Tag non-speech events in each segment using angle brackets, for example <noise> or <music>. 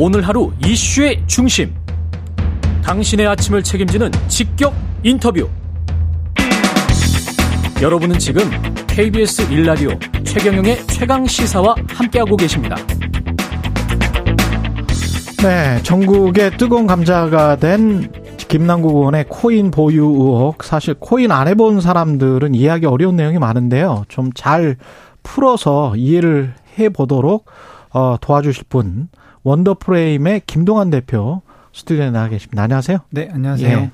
오늘 하루 이슈의 중심. 당신의 아침을 책임지는 직격 인터뷰. 여러분은 지금 KBS 일라디오 최경영의 최강 시사와 함께하고 계십니다. 네, 전국의 뜨거운 감자가 된 김남국 의원의 코인 보유 의혹. 사실 코인 안 해본 사람들은 이해하기 어려운 내용이 많은데요. 좀 잘 풀어서 이해를 해보도록 어, 도와주실 분 원더프레임의 김동환 대표 스튜디오에 나와 계십니다. 안녕하세요. 네, 안녕하세요. 예.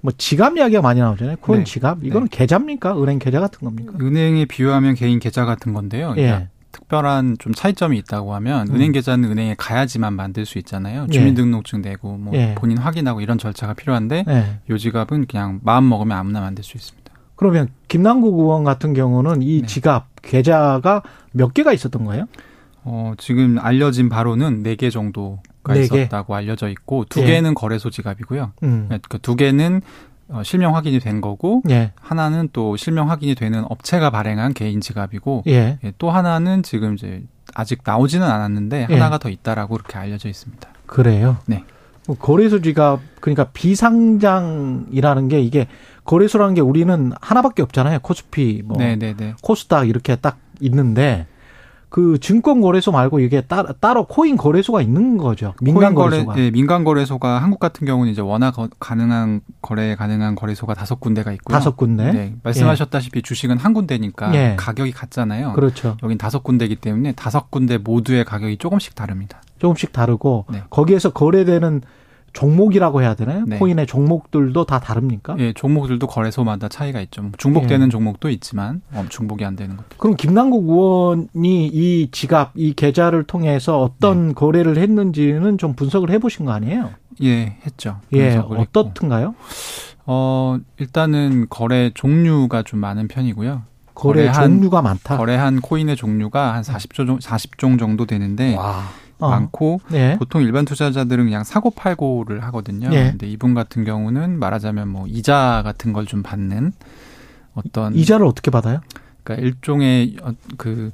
뭐 지갑 이야기가 많이 나오잖아요. 코인 네. 지갑. 이거는 네. 계좌입니까? 은행 계좌 같은 겁니까? 은행에 비유하면 개인 계좌 같은 건데요. 예. 특별한 좀 차이점이 있다고 하면 음. 은행 계좌는 은행에 가야지만 만들 수 있잖아요. 예. 주민등록증 내고 뭐 예. 본인 확인하고 이런 절차가 필요한데 예. 요 지갑은 그냥 마음 먹으면 아무나 만들 수 있습니다. 그러면 김남국 의원 같은 경우는 이 네. 지갑 계좌가 몇 개가 있었던 거예요? 어, 지금 알려진 바로는 네개 정도가 4개? 있었다고 알려져 있고 두 예. 개는 거래소 지갑이고요. 음. 그러니까 두 개는 어, 실명 확인이 된 거고 예. 하나는 또 실명 확인이 되는 업체가 발행한 개인 지갑이고 예. 예, 또 하나는 지금 이제 아직 나오지는 않았는데 예. 하나가 더 있다라고 그렇게 알려져 있습니다. 그래요? 네. 뭐 거래소 지갑 그러니까 비상장이라는 게 이게 거래소라는 게 우리는 하나밖에 없잖아요. 코스피, 뭐 네네네. 네, 네. 코스닥 이렇게 딱 있는데 그 증권 거래소 말고 이게 따, 따로 코인 거래소가 있는 거죠. 민간 거래소가. 네, 민간 거래소가 한국 같은 경우는 이제 워낙 가능한 거래 가능한 거래소가 다섯 군데가 있고요. 다섯 군데. 네, 말씀하셨다시피 예. 주식은 한 군데니까 예. 가격이 같잖아요. 그렇죠. 여긴 다섯 군데이기 때문에 다섯 군데 모두의 가격이 조금씩 다릅니다. 조금씩 다르고 네. 거기에서 거래되는 종목이라고 해야 되나요? 네. 코인의 종목들도 다 다릅니까? 예, 종목들도 거래소마다 차이가 있죠. 뭐 중복되는 예. 종목도 있지만 어, 중복이 안 되는 것도. 그럼 김남국 의원이 이 지갑, 이 계좌를 통해서 어떤 네. 거래를 했는지는 좀 분석을 해보신 거 아니에요? 예, 했죠. 예, 어떻든가요? 어, 일단은 거래 종류가 좀 많은 편이고요. 거래 거래한, 종류가 많다. 거래한 코인의 종류가 한 40종 40종 정도 되는데 와. 어. 많고 네. 보통 일반 투자자들은 그냥 사고 팔고를 하거든요. 네. 근데 이분 같은 경우는 말하자면 뭐 이자 같은 걸 좀 받는 어떤 이자를 어떻게 받아요? 그러니까 일종의 어, 그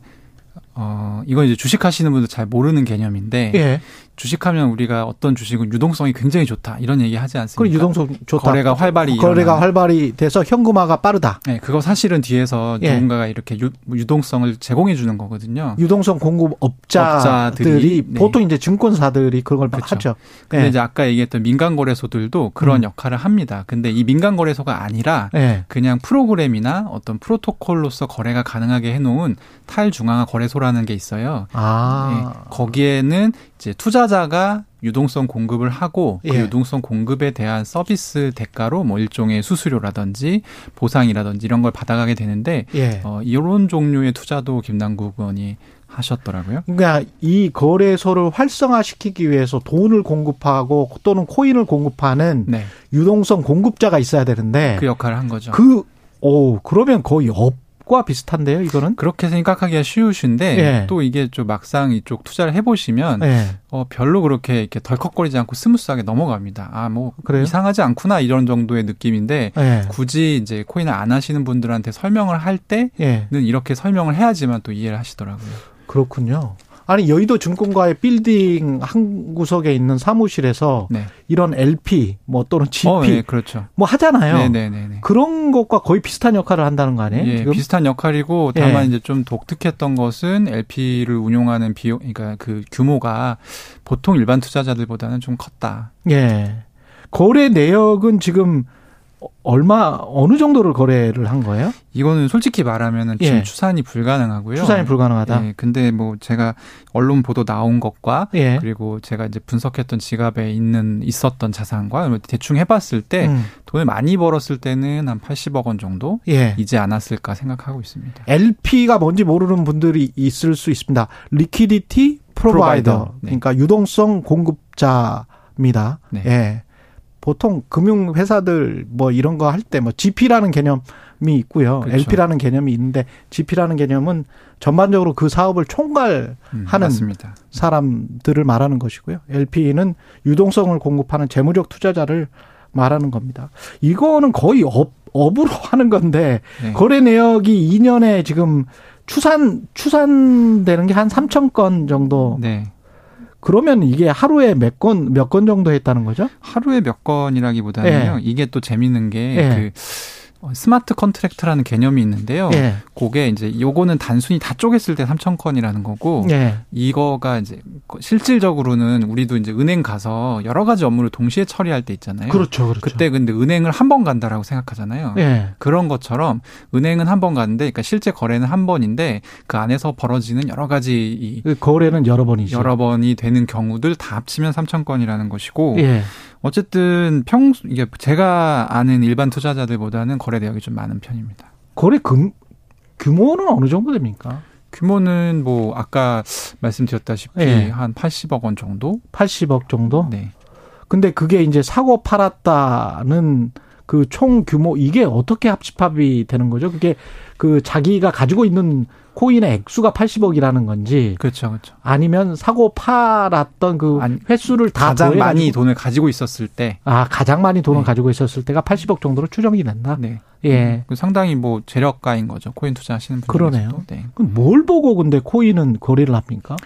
어, 이건 이제 주식 하시는 분들 잘 모르는 개념인데, 예. 주식하면 우리가 어떤 주식은 유동성이 굉장히 좋다 이런 얘기 하지 않습니까? 그 유동성 좋다. 거래가 활발히 거래가 일어나는. 활발히 돼서 현금화가 빠르다. 네, 그거 사실은 뒤에서 예. 누군가가 이렇게 유, 동성을 제공해 주는 거거든요. 유동성 공급 업자들이 네. 보통 이제 증권사들이 그런 걸 그렇죠. 하죠. 근데 예. 이제 아까 얘기했던 민간 거래소들도 그런 음. 역할을 합니다. 근데 이 민간 거래소가 아니라 예. 그냥 프로그램이나 어떤 프로토콜로서 거래가 가능하게 해놓은 탈중앙화 거래소라는 게 있어요. 아. 네, 거기에는 이제 투자 자가 유동성 공급을 하고 그 예. 유동성 공급에 대한 서비스 대가로 뭐 일종의 수수료라든지 보상이라든지 이런 걸 받아가게 되는데 예. 어, 이런 종류의 투자도 김남국 의원이 하셨더라고요. 그러니까 이 거래소를 활성화시키기 위해서 돈을 공급하고 또는 코인을 공급하는 네. 유동성 공급자가 있어야 되는데 그 역할을 한 거죠. 그 오, 그러면 거의 업과 비슷한데요, 이거는? 그렇게 생각하기가 쉬우신데 예. 또 이게 좀 막상 이쪽 투자를 해보시면 예. 어, 별로 그렇게 이렇게 덜컥거리지 않고 스무스하게 넘어갑니다. 아, 뭐 그래요? 이상하지 않구나 이런 정도의 느낌인데 예. 굳이 이제 코인을 안 하시는 분들한테 설명을 할 때는 예. 이렇게 설명을 해야지만 또 이해를 하시더라고요. 그렇군요. 아니 여의도 증권가의 빌딩 한 구석에 있는 사무실에서 네. 이런 LP 뭐 또는 GP 어, 네, 그렇죠. 뭐 하잖아요. 네네네. 네, 네, 네. 그런 것과 거의 비슷한 역할을 한다는 거 아니에요? 예? 비슷한 역할이고 다만 예. 이제 좀 독특했던 것은 LP를 운용하는 비용, 그러니까 그 규모가 보통 일반 투자자들보다는 좀 컸다. 예. 거래 내역은 지금 얼마 어느 정도를 거래를 한 거예요? 이거는 솔직히 말하면은 지금 예. 추산이 불가능하고요. 추산이 불가능하다. 예. 근데 뭐 제가 언론 보도 나온 것과 예. 그리고 제가 이제 분석했던 지갑에 있는 있었던 자산과 대충 해봤을 때 음. 돈을 많이 벌었을 때는 한 80억 원 정도 예. 이지 않았을까 생각하고 있습니다. LP가 뭔지 모르는 분들이 있을 수 있습니다. liquidity provider, 네. 그러니까 유동성 공급자입니다. 네. 예. 보통 금융 회사들 뭐 이런 거 할 때 뭐 GP라는 개념이 있고요. 그렇죠. LP라는 개념이 있는데 GP라는 개념은 전반적으로 그 사업을 총괄하는 음, 사람들을 말하는 것이고요. LP는 유동성을 공급하는 재무적 투자자를 말하는 겁니다. 이거는 거의 업, 업으로 <laughs> 하는 건데 네. 거래 내역이 2년에 지금 추산 추산되는 게 한 3천 건 정도 네. 그러면 이게 하루에 몇 건, 몇 건 정도 했다는 거죠? 하루에 몇 건이라기보다는요, 예. 이게 또 재밌는 게, 예. 그, 어, smart contract라는 개념이 있는데요. 예. 그게 이제 요거는 단순히 다 쪼갰을 때 3천 건이라는 거고 예. 이거가 이제 실질적으로는 우리도 이제 은행 가서 여러 가지 업무를 동시에 처리할 때 있잖아요. 그렇죠. 그렇죠. 그때 근데 은행을 한 번 간다라고 생각하잖아요. 예. 그런 것처럼 은행은 한 번 가는데 그러니까 실제 거래는 한 번인데 그 안에서 벌어지는 여러 가지 이 그 거래는 여러 번이죠. 여러 번이 되는 경우들 다 합치면 3천 건이라는 것이고 예. 어쨌든 평소 이게 제가 아는 일반 투자자들보다는 거래 내역이 좀 많은 편입니다. 거래 금 규모는 어느 정도 됩니까? 규모는 뭐 아까 말씀드렸다시피 네. 한 80억 원 정도? 80억 정도? 네. 근데 그게 이제 사고 팔았다는 그 총 규모 이게 어떻게 합집합이 되는 거죠? 그게 그 자기가 가지고 있는 코인의 액수가 80억이라는 건지 그렇죠, 그렇죠. 아니면 사고 팔았던 그 횟수를 다 가장 많이 돈을 가지고 있었을 때, 아 가장 많이 돈을 네. 가지고 있었을 때가 80억 정도로 추정이 된다. 네. 예. 그 상당히 뭐 재력가인 거죠. 코인 투자하시는 분들. 그러네요. 네. 그럼 뭘 보고 근데 코인은 거래를 합니까?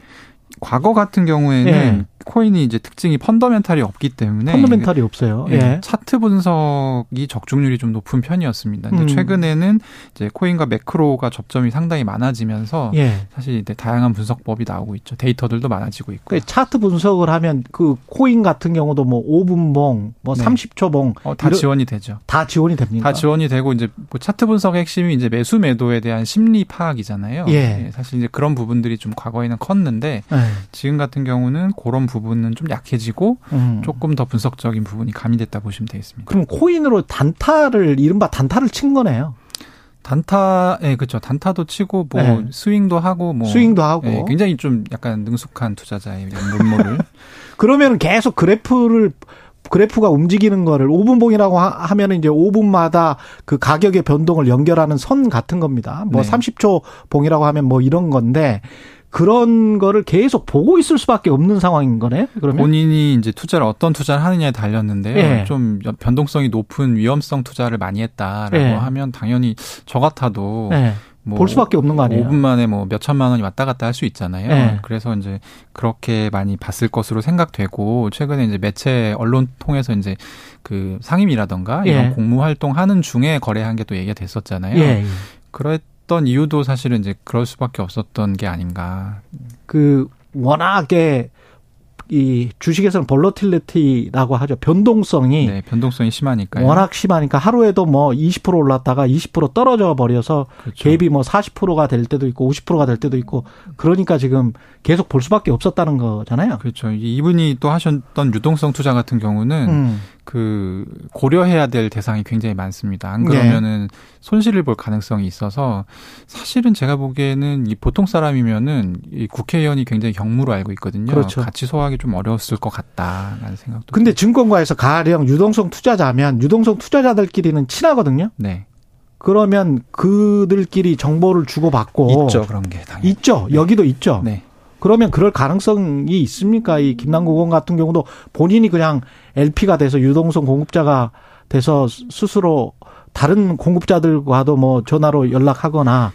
과거 같은 경우에는 예. 코인이 이제 특징이 펀더멘탈이 없기 때문에 펀더멘탈이 없어요. 예. 예. 차트 분석이 적중률이 좀 높은 편이었습니다. 근데 음. 최근에는 이제 코인과 매크로가 접점이 상당히 많아지면서 예. 사실 이제 다양한 분석법이 나오고 있죠. 데이터들도 많아지고 있고. 그 차트 분석을 하면 그 코인 같은 경우도 뭐 5분 봉, 뭐 네. 30초 봉 어, 다 지원이 되죠. 다 지원이 됩니까? 다 지원이 되고 이제 뭐 차트 분석의 핵심이 이제 매수 매도에 대한 심리 파악이잖아요. 예. 예 사실 이제 그런 부분들이 좀 과거에는 컸는데 예. 지금 같은 경우는 그런 부분 은 좀 약해지고 음. 조금 더 분석적인 부분이 가미됐다 보시면 되겠습니다. 그럼 코인으로 단타를 이른바 단타를 친 거네요. 단타, 예, 그렇죠. 단타도 치고 뭐 네. 스윙도 하고 뭐 스윙도 하고 예, 굉장히 좀 약간 능숙한 투자자의 면모를 <laughs> 그러면 계속 그래프를 그래프가 움직이는 거를 5분봉이라고 하면 이제 5분마다 그 가격의 변동을 연결하는 선 같은 겁니다. 뭐 네. 30초 봉이라고 하면 뭐 이런 건데 그런 거를 계속 보고 있을 수밖에 없는 상황인 거네. 그러면 본인이 이제 투자를 어떤 투자를 하느냐에 달렸는데요. 예. 좀 변동성이 높은 위험성 투자를 많이 했다라고 예. 하면 당연히 저 같아도 예. 뭐 볼 수밖에 없는 거 아니에요? 5분 만에 뭐 몇 천만 원이 왔다 갔다 할 수 있잖아요. 네. 그래서 이제 그렇게 많이 봤을 것으로 생각되고 최근에 이제 매체 언론 통해서 이제 그 상임이라던가 이런 예. 공무 활동 하는 중에 거래한 게 또 얘기가 됐었잖아요. 예. 그랬 했던 이유도 사실은 이제 그럴 수밖에 없었던 게 아닌가. 그 워낙에 이 주식에서는 볼러틸리티라고 하죠. 변동성이 네, 변동성이 심하니까 워낙 심하니까 하루에도 뭐 20% 올랐다가 20% 떨어져 버려서 그렇죠. 갭이 뭐 40%가 될 때도 있고 50%가 될 때도 있고 그러니까 지금 계속 볼 수밖에 없었다는 거잖아요. 그렇죠. 이분이 또 하셨던 유동성 투자 같은 경우는 음. 그 고려해야 될 대상이 굉장히 많습니다. 안 그러면은 네. 손실을 볼 가능성이 있어서 사실은 제가 보기에는 이 보통 사람이면은 이 국회의원이 굉장히 경무로 알고 있거든요. 그렇죠. 같이 소화하기 좀 어려웠을 것 같다라는 생각도. 근데 증권가에서 가령 유동성 투자자면 유동성 투자자들끼리는 친하거든요. 네. 그러면 그들끼리 정보를 주고받고 있죠 그런 게 당연히. 있죠. 네. 여기도 있죠. 네. 그러면 그럴 가능성이 있습니까? 이 김남국 의원 같은 경우도 본인이 그냥 LP가 돼서 유동성 공급자가 돼서 스스로 다른 공급자들과도 뭐 전화로 연락하거나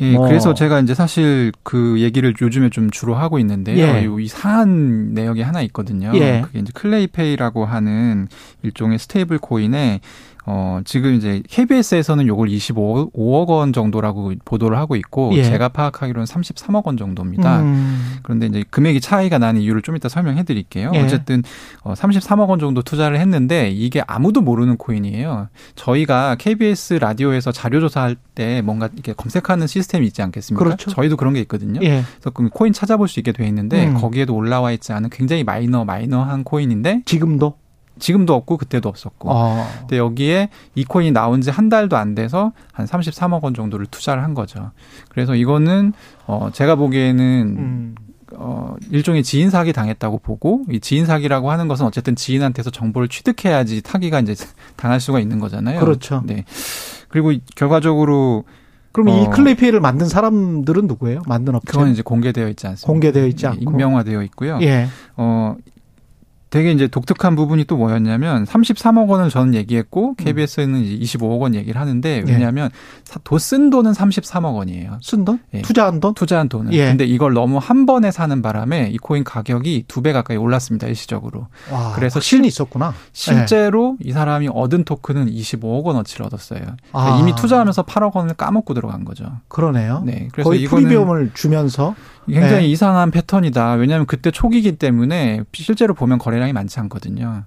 예, 뭐. 그래서 제가 이제 사실 그 얘기를 요즘에 좀 주로 하고 있는데요. 예. 이상한 내역이 하나 있거든요. 예. 그게 이제 클레이페이라고 하는 일종의 stable 코인에 어, 지금 이제 KBS에서는 요걸 25억 원 정도라고 보도를 하고 있고 예. 제가 파악하기로는 33억 원 정도입니다. 음. 그런데 이제 금액이 차이가 나는 이유를 좀 이따 설명해 드릴게요. 예. 어쨌든 어, 33억 원 정도 투자를 했는데 이게 아무도 모르는 코인이에요. 저희가 KBS 라디오에서 자료 조사할 때 뭔가 이렇게 검색하는 시스템이 있지 않겠습니까? 그렇죠. 저희도 그런 게 있거든요. 예. 그래서 그 코인 찾아볼 수 있게 돼 있는데 음. 거기에도 올라와 있지 않은 굉장히 마이너 마이너한 코인인데 지금도 지금도 없고 그때도 없었고. 어. 근데 여기에 이 코인이 나온 지 한 달도 안 돼서 한 33억 원 정도를 투자를 한 거죠. 그래서 이거는 어 제가 보기에는 음. 어 일종의 지인 사기 당했다고 보고 이 지인 사기라고 하는 것은 어쨌든 지인한테서 정보를 취득해야지 사기가 이제 <laughs> 당할 수가 있는 거잖아요. 그렇죠. 네. 그리고 결과적으로 그럼 어. 이 클레이페이를 만든 사람들은 누구예요? 만든 업체? 그건 이제 공개되어 있지 않습니다. 공개되어 있지 않고 익명화되어 있고요. 예. 어 되게 이제 독특한 부분이 또 뭐였냐면 33억 원을 저는 얘기했고 KBS는 이제 25억 원 얘기를 하는데 예. 왜냐하면 예. 도쓴 돈은 33억 원이에요. 쓴 돈? 예. 투자한 돈? 투자한 돈은. 예. 근데 이걸 너무 한 번에 사는 바람에 이 코인 가격이 두 배 가까이 올랐습니다 일시적으로. 와, 그래서 실 있었구나. 실제로 이 사람이 얻은 토큰은 25억 원어치를 얻었어요. 그러니까 아. 이미 투자하면서 8억 원을 까먹고 들어간 거죠. 그러네요. 네. 그래서 거의 프리미엄을 주면서 굉장히 네. 이상한 패턴이다. 왜냐하면 그때 초기이기 때문에 실제로 보면 거래량 이 많지 않거든요.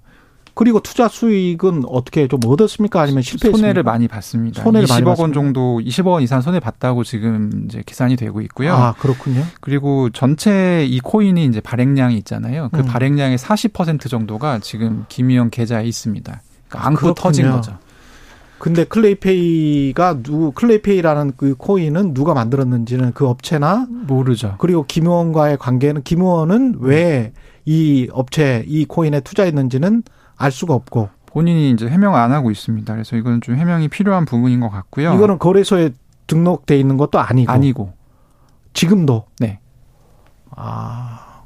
그리고 투자 수익은 어떻게 좀 얻었습니까? 아니면 실패했습니까? 손해를 많이 봤습니다. 손해를 20억 많이 원 정도, 20억 원 이상 손해 봤다고 지금 이제 계산이 되고 있고요. 아 그렇군요. 그리고 전체 이 코인이 이제 발행량이 있잖아요. 그 음. 발행량의 40% 정도가 지금 김 의원 계좌에 있습니다. 그러니까 앙고 터진 거죠. 근데 클레이페이가 누 클레이페이라는 그 코인은 누가 만들었는지는 그 업체나 모르죠. 그리고 김의원과의 관계는 김의원은 왜 이 업체 이 코인에 투자했는지는 알 수가 없고 본인이 이제 해명 안 하고 있습니다. 그래서 이건 좀 해명이 필요한 부분인 것 같고요. 이거는 거래소에 등록돼 있는 것도 아니고 아니고 지금도 네. 아,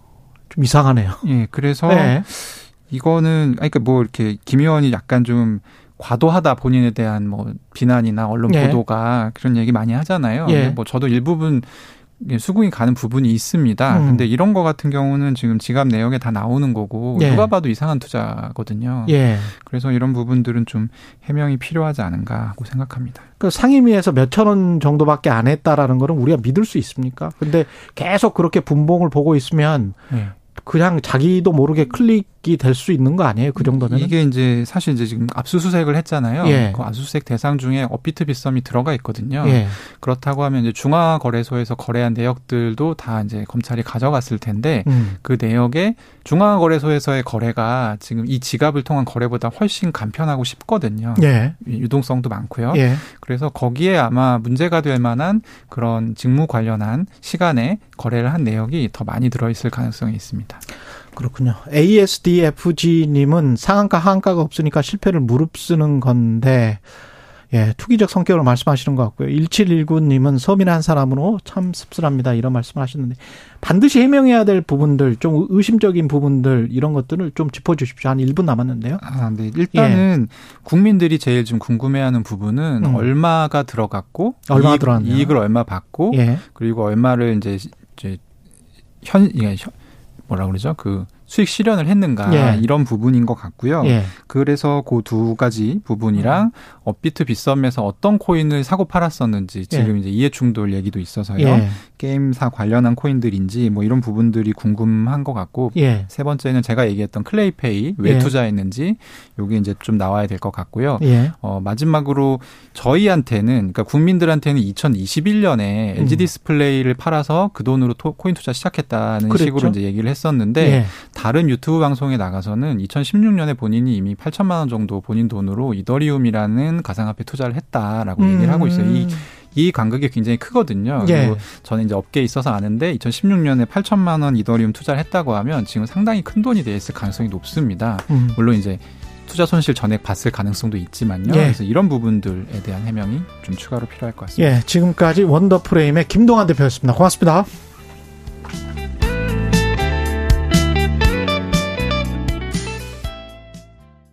좀 이상하네요. 예, 그래서 네. 이거는 그러니까 뭐 이렇게 김 의원이 약간 좀 과도하다 본인에 대한 뭐 비난이나 언론 예. 보도가 그런 얘기 많이 하잖아요. 예. 뭐 저도 일부분 수긍이 가는 부분이 있습니다. 음. 근데 이런 거 같은 경우는 지금 지갑 내역에 다 나오는 거고 예. 누가 봐도 이상한 투자거든요. 예. 그래서 이런 부분들은 좀 해명이 필요하지 않은가 하고 생각합니다. 그 상임위에서 몇천 원 정도밖에 안 했다라는 거는 우리가 믿을 수 있습니까? 근데 계속 그렇게 분봉을 보고 있으면 예. 그냥 자기도 모르게 클릭이 될 수 있는 거 아니에요? 그 정도면 이게 이제 사실 이제 지금 압수수색을 했잖아요. 예. 그 압수수색 대상 중에 업비트 빗썸이 들어가 있거든요. 예. 그렇다고 하면 이제 중앙거래소에서 거래한 내역들도 다 이제 검찰이 가져갔을 텐데 음. 그 내역에 중앙거래소에서의 거래가 지금 이 지갑을 통한 거래보다 훨씬 간편하고 쉽거든요. 예. 유동성도 많고요. 예. 그래서 거기에 아마 문제가 될 만한 그런 직무 관련한 시간에 거래를 한 내역이 더 많이 들어 있을 가능성이 있습니다. 그렇군요. ASDFG님은 상한가 하한가가 없으니까 실패를 무릅쓰는 건데 예, 투기적 성격을 말씀하시는 것 같고요. 1719님은 서민한 사람으로 참 씁쓸합니다. 이런 말씀을 하셨는데 반드시 해명해야 될 부분들, 좀 의심적인 부분들 이런 것들을 좀 짚어 주십시오. 한 1분 남았는데요. 아, 네. 일단은 예. 국민들이 제일 좀 궁금해하는 부분은 음. 얼마가 들어갔고 얼마 들어갔냐. 이익을 얼마 받고 예. 그리고 얼마를 이제 이제 현, 현 뭐라 그러죠? 그 수익 실현을 했는가 예. 이런 부분인 것 같고요. 예. 그래서 그 두 가지 부분이랑 음. 업비트 빗썸에서 어떤 코인을 사고 팔았었는지 지금 예. 이제 이해 충돌 얘기도 있어서요. 예. 게임사 관련한 코인들인지 뭐 이런 부분들이 궁금한 것 같고 예. 세 번째는 제가 얘기했던 클레이페이 왜 예. 투자했는지 요게 이제 좀 나와야 될 것 같고요. 어, 마지막으로 저희한테는 그러니까 국민들한테는 2021년에 LG 음. 디스플레이를 팔아서 그 돈으로 토, 코인 투자 시작했다는 그랬죠? 식으로 이제 얘기를 했었는데 다른 유튜브 방송에 나가서는 2016년에 본인이 이미 8천만 원 정도 본인 돈으로 이더리움이라는 가상화폐 투자를 했다라고 음. 얘기를 하고 있어요. 이, 이 간극이 굉장히 크거든요. 예. 그리고 저는 이제 업계에 있어서 아는데 2016년에 8천만 원 이더리움 투자를 했다고 하면 지금 상당히 큰 돈이 돼 있을 가능성이 높습니다. 음. 물론 이제 투자 손실 전액 봤을 가능성도 있지만요. 예. 그래서 이런 부분들에 대한 해명이 좀 추가로 필요할 것 같습니다. 예, 지금까지 원더프레임의 김동환 대표였습니다. 고맙습니다.